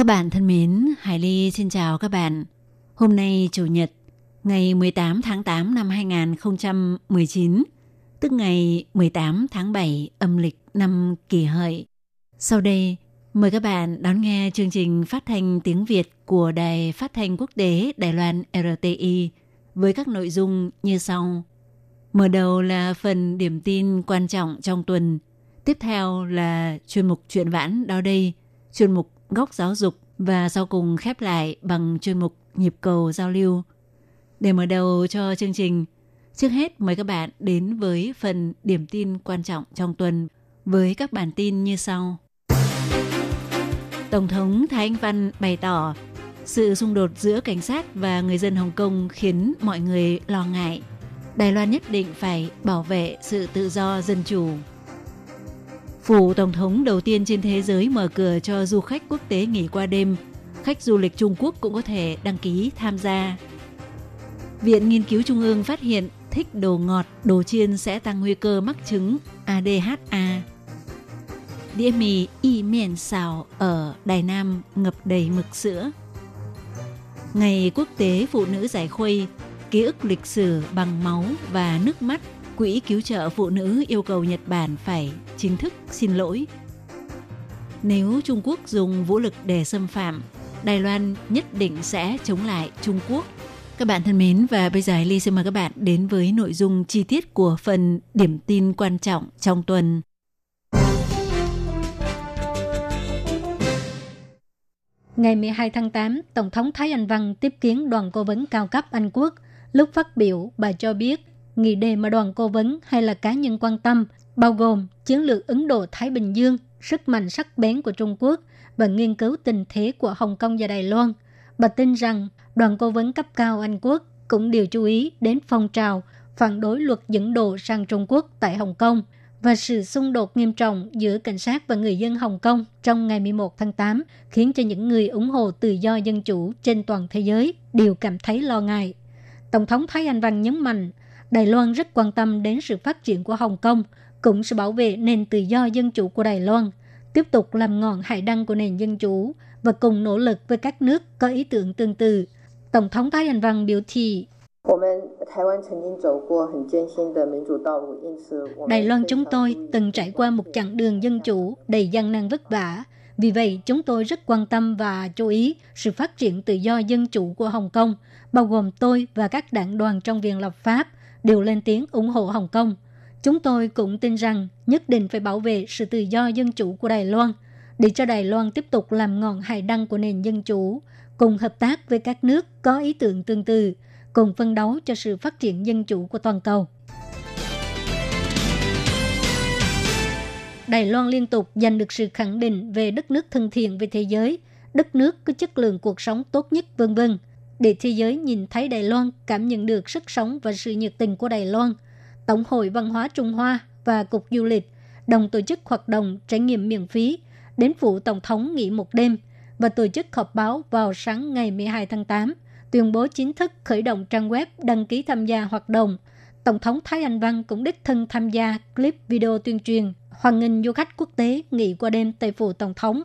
Các bạn thân mến, Hải Ly xin chào các bạn. Hôm nay Chủ nhật, ngày 18 tháng 8 năm 2019, tức ngày 18 tháng 7 âm lịch năm kỷ hợi. Sau đây, mời các bạn đón nghe chương trình phát thanh tiếng Việt của Đài Phát thanh Quốc tế Đài Loan RTI với các nội dung như sau. Mở đầu là phần điểm tin quan trọng trong tuần. Tiếp theo là chuyên mục chuyện vãn đó đây, chuyên mục góc giáo dục và sau cùng khép lại bằng chuyên mục nhịp cầu giao lưu. Để mở đầu cho chương trình, trước hết mời các bạn đến với phần điểm tin quan trọng trong tuần với các bản tin như sau. Tổng thống Thái Anh Văn bày tỏ sự xung đột giữa cảnh sát và người dân Hồng Kông khiến mọi người lo ngại. Đài Loan nhất định phải bảo vệ sự tự do dân chủ. Phủ Tổng thống đầu tiên trên thế giới mở cửa cho du khách quốc tế nghỉ qua đêm. Khách du lịch Trung Quốc cũng có thể đăng ký tham gia. Viện Nghiên cứu Trung ương phát hiện thích đồ ngọt, đồ chiên sẽ tăng nguy cơ mắc chứng ADHA. Đĩa mì y miền xào ở Đài Nam ngập đầy mực sữa. Ngày Quốc tế Phụ nữ Giải Khuây, ký ức lịch sử bằng máu và nước mắt Quỹ cứu trợ phụ nữ yêu cầu Nhật Bản phải chính thức xin lỗi. Nếu Trung Quốc dùng vũ lực để xâm phạm, Đài Loan nhất định sẽ chống lại Trung Quốc. Các bạn thân mến và bây giờ Ly xin mời các bạn đến với nội dung chi tiết của phần điểm tin quan trọng trong tuần. Ngày 12 tháng 8, Tổng thống Thái Anh Văn tiếp kiến đoàn cố vấn cao cấp Anh Quốc. Lúc phát biểu, bà cho biết nghị đề mà đoàn cố vấn hay là cá nhân quan tâm, bao gồm chiến lược Ấn Độ-Thái Bình Dương, sức mạnh sắc bén của Trung Quốc và nghiên cứu tình thế của Hồng Kông và Đài Loan. Bà tin rằng đoàn cố vấn cấp cao Anh Quốc cũng đều chú ý đến phong trào phản đối luật dẫn độ sang Trung Quốc tại Hồng Kông và sự xung đột nghiêm trọng giữa cảnh sát và người dân Hồng Kông trong ngày 11 tháng 8 khiến cho những người ủng hộ tự do dân chủ trên toàn thế giới đều cảm thấy lo ngại. Tổng thống Thái Anh Văn nhấn mạnh Đài Loan rất quan tâm đến sự phát triển của Hồng Kông, cũng sẽ bảo vệ nền tự do dân chủ của Đài Loan, tiếp tục làm ngọn hải đăng của nền dân chủ và cùng nỗ lực với các nước có ý tưởng tương tự. Tổng thống Thái Anh Văn biểu thị, Đài Loan chúng tôi từng trải qua một chặng đường dân chủ đầy gian nan vất vả. Vì vậy, chúng tôi rất quan tâm và chú ý sự phát triển tự do dân chủ của Hồng Kông, bao gồm tôi và các đảng đoàn trong viện lập pháp – đều lên tiếng ủng hộ Hồng Kông. Chúng tôi cũng tin rằng nhất định phải bảo vệ sự tự do dân chủ của Đài Loan, để cho Đài Loan tiếp tục làm ngọn hải đăng của nền dân chủ, cùng hợp tác với các nước có ý tưởng tương tự, cùng phân đấu cho sự phát triển dân chủ của toàn cầu. Đài Loan liên tục giành được sự khẳng định về đất nước thân thiện với thế giới, đất nước có chất lượng cuộc sống tốt nhất, vân vân để thế giới nhìn thấy Đài Loan cảm nhận được sức sống và sự nhiệt tình của Đài Loan. Tổng hội Văn hóa Trung Hoa và Cục Du lịch đồng tổ chức hoạt động trải nghiệm miễn phí đến phủ Tổng thống nghỉ một đêm và tổ chức họp báo vào sáng ngày 12 tháng 8, tuyên bố chính thức khởi động trang web đăng ký tham gia hoạt động. Tổng thống Thái Anh Văn cũng đích thân tham gia clip video tuyên truyền hoan nghênh du khách quốc tế nghỉ qua đêm tại phủ Tổng thống.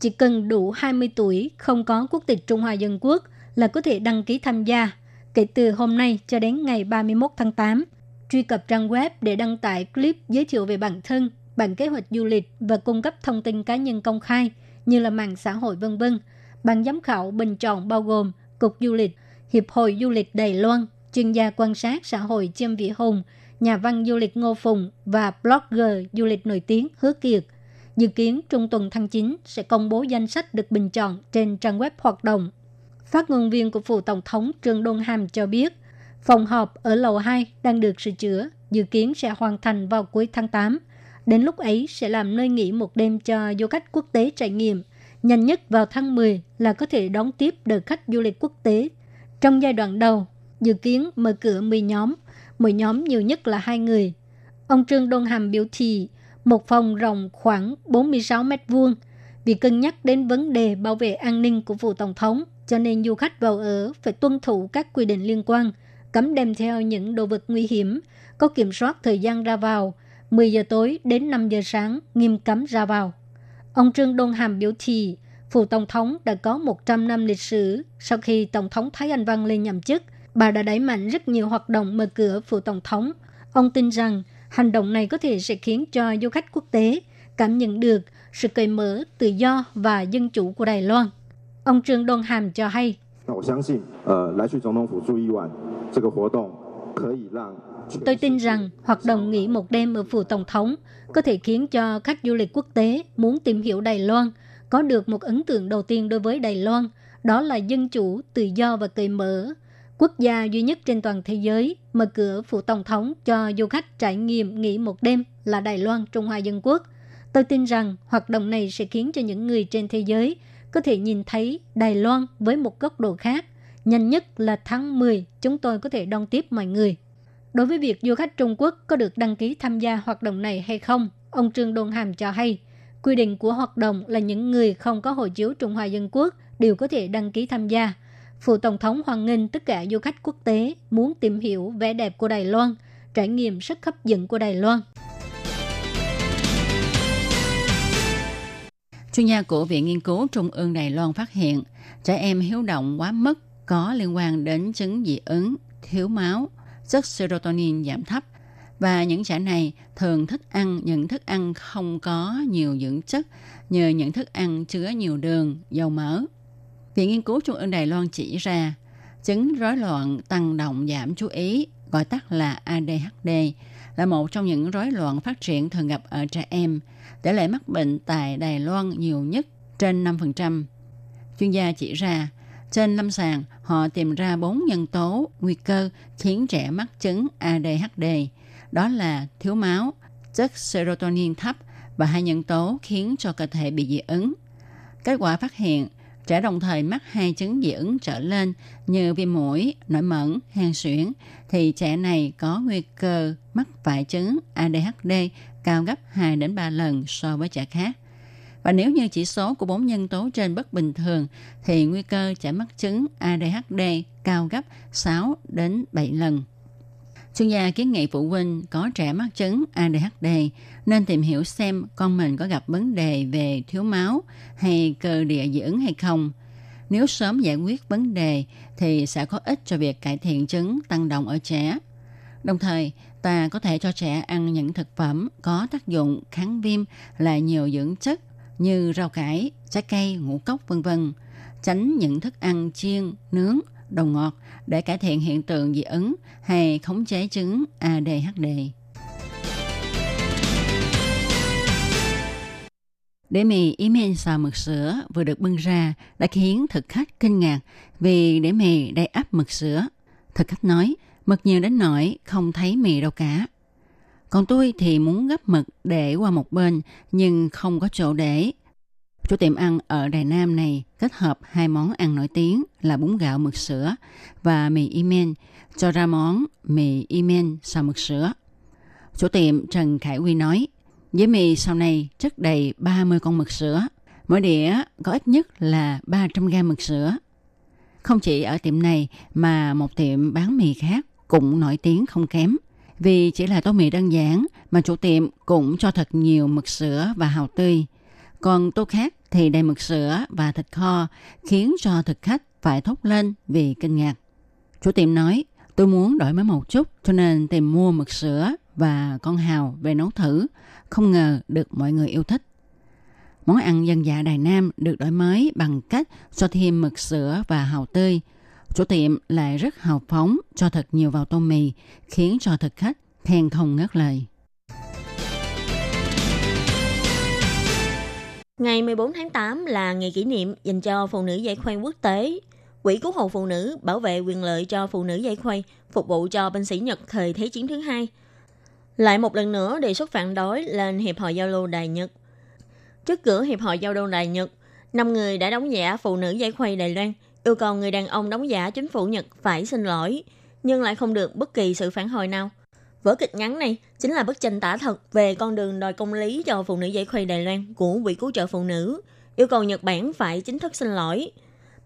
Chỉ cần đủ 20 tuổi, không có quốc tịch Trung Hoa Dân Quốc – là có thể đăng ký tham gia kể từ hôm nay cho đến ngày 31 tháng 8. Truy cập trang web để đăng tải clip giới thiệu về bản thân, bản kế hoạch du lịch và cung cấp thông tin cá nhân công khai như là mạng xã hội vân vân. Ban giám khảo bình chọn bao gồm Cục Du lịch, Hiệp hội Du lịch Đài Loan, chuyên gia quan sát xã hội Chiêm Vĩ Hùng, nhà văn du lịch Ngô Phùng và blogger du lịch nổi tiếng Hứa Kiệt. Dự kiến trung tuần tháng 9 sẽ công bố danh sách được bình chọn trên trang web hoạt động Phát ngôn viên của phủ tổng thống Trương Đôn Hàm cho biết, phòng họp ở lầu 2 đang được sửa chữa, dự kiến sẽ hoàn thành vào cuối tháng 8. Đến lúc ấy sẽ làm nơi nghỉ một đêm cho du khách quốc tế trải nghiệm, Nhanh nhất vào tháng 10 là có thể đón tiếp đợt khách du lịch quốc tế. Trong giai đoạn đầu, dự kiến mở cửa 10 nhóm, mỗi nhóm nhiều nhất là hai người. Ông Trương Đôn Hàm biểu thị một phòng rộng khoảng 46 mét vuông vì cân nhắc đến vấn đề bảo vệ an ninh của phủ tổng thống, cho nên du khách vào ở phải tuân thủ các quy định liên quan, cấm đem theo những đồ vật nguy hiểm, có kiểm soát thời gian ra vào, 10 giờ tối đến 5 giờ sáng nghiêm cấm ra vào. Ông Trương Đôn Hàm biểu thị, phủ tổng thống đã có 100 năm lịch sử sau khi tổng thống Thái Anh Văn lên nhậm chức, bà đã đẩy mạnh rất nhiều hoạt động mở cửa phủ tổng thống. Ông tin rằng hành động này có thể sẽ khiến cho du khách quốc tế cảm nhận được sự cởi mở, tự do và dân chủ của Đài Loan. Ông Trương Đôn Hàm cho hay. Tôi tin rằng hoạt động nghỉ một đêm ở phủ tổng thống có thể khiến cho khách du lịch quốc tế muốn tìm hiểu Đài Loan có được một ấn tượng đầu tiên đối với Đài Loan, đó là dân chủ, tự do và cởi mở. Quốc gia duy nhất trên toàn thế giới mở cửa phủ tổng thống cho du khách trải nghiệm nghỉ một đêm là Đài Loan, Trung Hoa Dân Quốc – Tôi tin rằng hoạt động này sẽ khiến cho những người trên thế giới có thể nhìn thấy Đài Loan với một góc độ khác. Nhanh nhất là tháng 10, chúng tôi có thể đón tiếp mọi người. Đối với việc du khách Trung Quốc có được đăng ký tham gia hoạt động này hay không, ông Trương Đôn Hàm cho hay, quy định của hoạt động là những người không có hộ chiếu Trung Hoa Dân Quốc đều có thể đăng ký tham gia. Phụ Tổng thống hoan nghênh tất cả du khách quốc tế muốn tìm hiểu vẻ đẹp của Đài Loan, trải nghiệm sức hấp dẫn của Đài Loan. Chuyên gia của Viện Nghiên cứu Trung ương Đài Loan phát hiện trẻ em hiếu động quá mức có liên quan đến chứng dị ứng, thiếu máu, chất serotonin giảm thấp và những trẻ này thường thích ăn những thức ăn không có nhiều dưỡng chất như những thức ăn chứa nhiều đường, dầu mỡ. Viện Nghiên cứu Trung ương Đài Loan chỉ ra chứng rối loạn tăng động giảm chú ý, gọi tắt là ADHD, là một trong những rối loạn phát triển thường gặp ở trẻ em – tỷ lệ mắc bệnh tại Đài Loan nhiều nhất trên 5%. Chuyên gia chỉ ra, trên lâm sàng họ tìm ra 4 nhân tố nguy cơ khiến trẻ mắc chứng ADHD, đó là thiếu máu, chất serotonin thấp và hai nhân tố khiến cho cơ thể bị dị ứng. Kết quả phát hiện, trẻ đồng thời mắc hai chứng dị ứng trở lên như viêm mũi, nổi mẩn, hen suyễn, thì trẻ này có nguy cơ mắc phải chứng ADHD cao gấp 2 đến 3 lần so với trẻ khác. Và nếu như chỉ số của bốn nhân tố trên bất bình thường thì nguy cơ trẻ mắc chứng ADHD cao gấp 6 đến 7 lần. Chuyên gia kiến nghị phụ huynh có trẻ mắc chứng ADHD nên tìm hiểu xem con mình có gặp vấn đề về thiếu máu hay cơ địa dị ứng hay không. Nếu sớm giải quyết vấn đề thì sẽ có ích cho việc cải thiện chứng tăng động ở trẻ. Đồng thời, ta có thể cho trẻ ăn những thực phẩm có tác dụng kháng viêm là nhiều dưỡng chất như rau cải, trái cây, ngũ cốc vân vân, tránh những thức ăn chiên, nướng, đồ ngọt để cải thiện hiện tượng dị ứng hay khống chế chứng ADHD. Để mì ý men xào mực sữa vừa được bưng ra đã khiến thực khách kinh ngạc vì để mì đầy áp mực sữa. Thực khách nói, Mực nhiều đến nỗi không thấy mì đâu cả. Còn tôi thì muốn gấp mực để qua một bên nhưng không có chỗ để. Chủ tiệm ăn ở Đài Nam này kết hợp hai món ăn nổi tiếng là bún gạo mực sữa và mì imen cho ra món mì imen xào mực sữa. Chủ tiệm Trần Khải Huy nói, Dĩa mì sau này chất đầy 30 con mực sữa. Mỗi đĩa có ít nhất là 300 gram mực sữa. Không chỉ ở tiệm này mà một tiệm bán mì khác cũng nổi tiếng không kém. Vì chỉ là tô mì đơn giản mà chủ tiệm cũng cho thật nhiều mực sữa và hào tươi. Còn tô khác thì đầy mực sữa và thịt kho khiến cho thực khách phải thốt lên vì kinh ngạc. Chủ tiệm nói, tôi muốn đổi mới một chút cho nên tìm mua mực sữa và con hào về nấu thử. Không ngờ được mọi người yêu thích. Món ăn dân dạ Đài Nam được đổi mới bằng cách cho thêm mực sữa và hào tươi – Chủ tiệm lại rất hào phóng cho thật nhiều vào tô mì, khiến cho thực khách khen không ngớt lời. Ngày 14 tháng 8 là ngày kỷ niệm dành cho phụ nữ giải khoai quốc tế. Quỹ cứu hộ phụ nữ bảo vệ quyền lợi cho phụ nữ giải khuây phục vụ cho binh sĩ Nhật thời Thế chiến thứ hai. Lại một lần nữa đề xuất phản đối lên Hiệp hội Giao lưu Đài Nhật. Trước cửa Hiệp hội Giao lưu Đài Nhật, năm người đã đóng giả phụ nữ giải khuây Đài Loan yêu cầu người đàn ông đóng giả chính phủ Nhật phải xin lỗi, nhưng lại không được bất kỳ sự phản hồi nào. Vở kịch ngắn này chính là bức tranh tả thật về con đường đòi công lý cho phụ nữ giải khuây Đài Loan của Quỹ cứu trợ phụ nữ, yêu cầu Nhật Bản phải chính thức xin lỗi.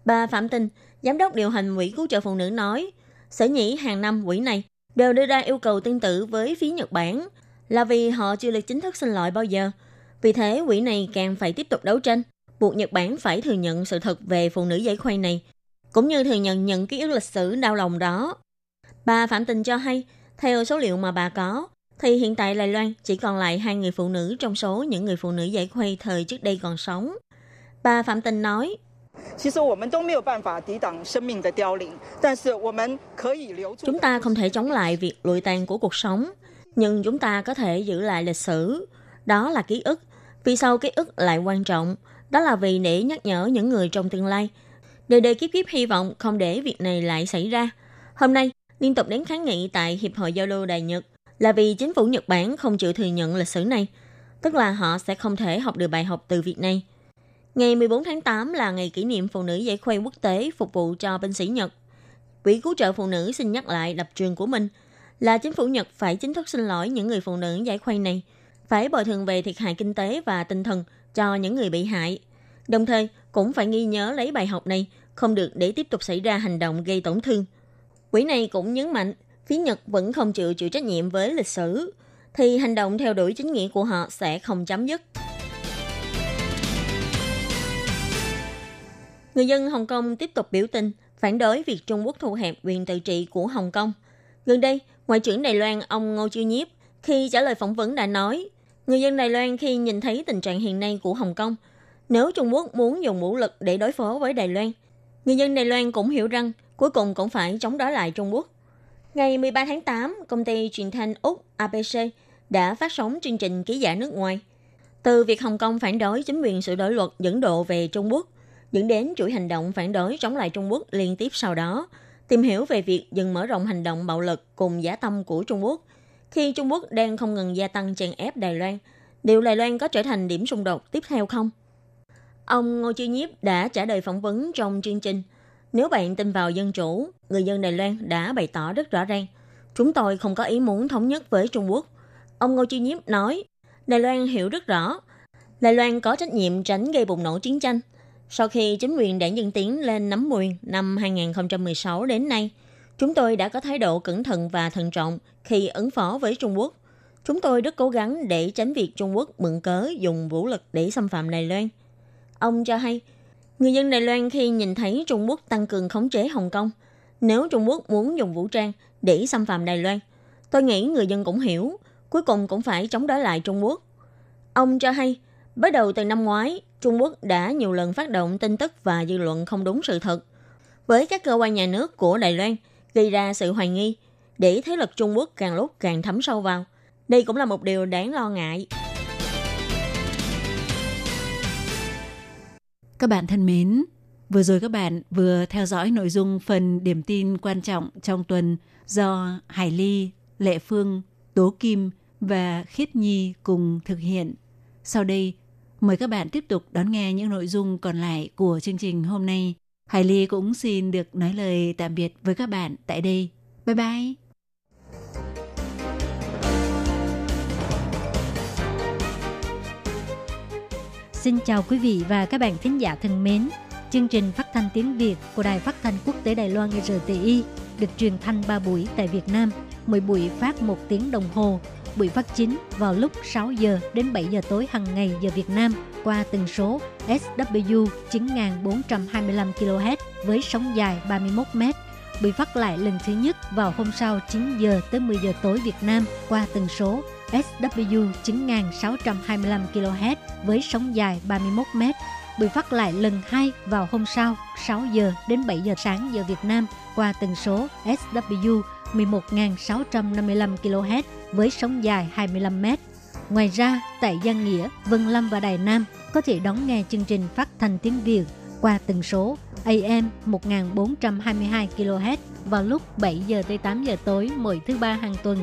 Bà Phạm Tinh, giám đốc điều hành Quỹ cứu trợ phụ nữ nói, sở nhĩ hàng năm quỹ này đều đưa ra yêu cầu tương tự với phía Nhật Bản là vì họ chưa được chính thức xin lỗi bao giờ. Vì thế, quỹ này càng phải tiếp tục đấu tranh, buộc Nhật Bản phải thừa nhận sự thật về phụ nữ giải khuây này, cũng như thừa nhận những ký ức lịch sử đau lòng đó. Bà Phạm Tình cho hay, theo số liệu mà bà có, thì hiện tại Đài Loan chỉ còn lại hai người phụ nữ trong số những người phụ nữ giải khuây thời trước đây còn sống. Bà Phạm Tình nói, 其实我们都没有办法抵挡生命的凋零，但是我们可以留住。 chúng ta không thể chống lại việc lụi tàn của cuộc sống, nhưng chúng ta có thể giữ lại lịch sử. Đó là ký ức. Vì sao ký ức lại quan trọng? Đó là vì để nhắc nhở những người trong tương lai. Đời đời kiếp kiếp hy vọng không để việc này lại xảy ra. Hôm nay, liên tục đến kháng nghị tại Hiệp hội Giao lưu Đài Nhật là vì chính phủ Nhật Bản không chịu thừa nhận lịch sử này. Tức là họ sẽ không thể học được bài học từ việc này. Ngày 14 tháng 8 là ngày kỷ niệm phụ nữ giải khuây quốc tế phục vụ cho binh sĩ Nhật. Quỹ cứu trợ phụ nữ xin nhắc lại lập trường của mình là chính phủ Nhật phải chính thức xin lỗi những người phụ nữ giải khuây này, phải bồi thường về thiệt hại kinh tế và tinh thần cho những người bị hại. Đồng thời, cũng phải ghi nhớ lấy bài học này, không được để tiếp tục xảy ra hành động gây tổn thương. Quỹ này cũng nhấn mạnh, phía Nhật vẫn không chịu chịu trách nhiệm với lịch sử, thì hành động theo đuổi chính nghĩa của họ sẽ không chấm dứt. Người dân Hồng Kông tiếp tục biểu tình phản đối việc Trung Quốc thu hẹp quyền tự trị của Hồng Kông. Gần đây, Ngoại trưởng Đài Loan ông Ngô Chiêu Nhiếp khi trả lời phỏng vấn đã nói, người dân Đài Loan khi nhìn thấy tình trạng hiện nay của Hồng Kông, nếu Trung Quốc muốn dùng vũ lực để đối phó với Đài Loan, người dân Đài Loan cũng hiểu rằng cuối cùng cũng phải chống đối lại Trung Quốc. Ngày 13 tháng 8, công ty truyền thanh Úc APC đã phát sóng chương trình ký giả nước ngoài. Từ việc Hồng Kông phản đối chính quyền sửa đổi luật dẫn độ về Trung Quốc, dẫn đến chuỗi hành động phản đối chống lại Trung Quốc liên tiếp sau đó, tìm hiểu về việc dừng mở rộng hành động bạo lực cùng giả tâm của Trung Quốc. Khi Trung Quốc đang không ngừng gia tăng chèn ép Đài Loan, liệu Đài Loan có trở thành điểm xung đột tiếp theo không? Ông Ngô Chi Nhiếp đã trả lời phỏng vấn trong chương trình. Nếu bạn tin vào dân chủ, người dân Đài Loan đã bày tỏ rất rõ ràng. Chúng tôi không có ý muốn thống nhất với Trung Quốc. Ông Ngô Chi Nhiếp nói, Đài Loan hiểu rất rõ. Đài Loan có trách nhiệm tránh gây bùng nổ chiến tranh. Sau khi chính quyền đảng Dân Tiến lên nắm quyền năm 2016 đến nay, chúng tôi đã có thái độ cẩn thận và thận trọng khi ứng phó với Trung Quốc. Chúng tôi rất cố gắng để tránh việc Trung Quốc mượn cớ dùng vũ lực để xâm phạm Đài Loan. Ông cho hay, người dân Đài Loan khi nhìn thấy Trung Quốc tăng cường khống chế Hồng Kông, nếu Trung Quốc muốn dùng vũ trang để xâm phạm Đài Loan, tôi nghĩ người dân cũng hiểu, cuối cùng cũng phải chống đối lại Trung Quốc. Ông cho hay, bắt đầu từ năm ngoái, Trung Quốc đã nhiều lần phát động tin tức và dư luận không đúng sự thật với các cơ quan nhà nước của Đài Loan gây ra sự hoài nghi để thế lực Trung Quốc càng lúc càng thấm sâu vào. Đây cũng là một điều đáng lo ngại. Các bạn thân mến, vừa rồi các bạn vừa theo dõi nội dung phần điểm tin quan trọng trong tuần do Hải Ly, Lệ Phương, Tố Kim và Khiết Nhi cùng thực hiện. Sau đây, mời các bạn tiếp tục đón nghe những nội dung còn lại của chương trình hôm nay. Hải Ly cũng xin được nói lời tạm biệt với các bạn tại đây. Bye bye! Xin chào quý vị và các bạn thính giả thân mến. Chương trình phát thanh tiếng Việt của Đài Phát thanh Quốc tế Đài Loan RTI được truyền thanh 3 buổi tại Việt Nam, mỗi buổi phát 1 tiếng đồng hồ. Buổi phát chính vào lúc 6 giờ đến 7 giờ tối hàng ngày giờ Việt Nam qua tần số SW 9425 kHz với sóng dài 31 m. Bị phát lại lần thứ nhất vào hôm sau 9 giờ tới 10 giờ tối Việt Nam qua tần số SW 9625 kHz với sóng dài 31 m. Bị phát lại lần hai vào hôm sau 6 giờ đến 7 giờ sáng giờ Việt Nam qua tần số SW 11.655 kHz với sóng dài 25 m. Ngoài ra, tại Giang Nghĩa, Vân Lâm và Đài Nam có thể đón nghe chương trình phát thanh tiếng Việt qua tần số AM 1422 kHz vào lúc 7 giờ tới 8 giờ tối mỗi thứ ba hàng tuần.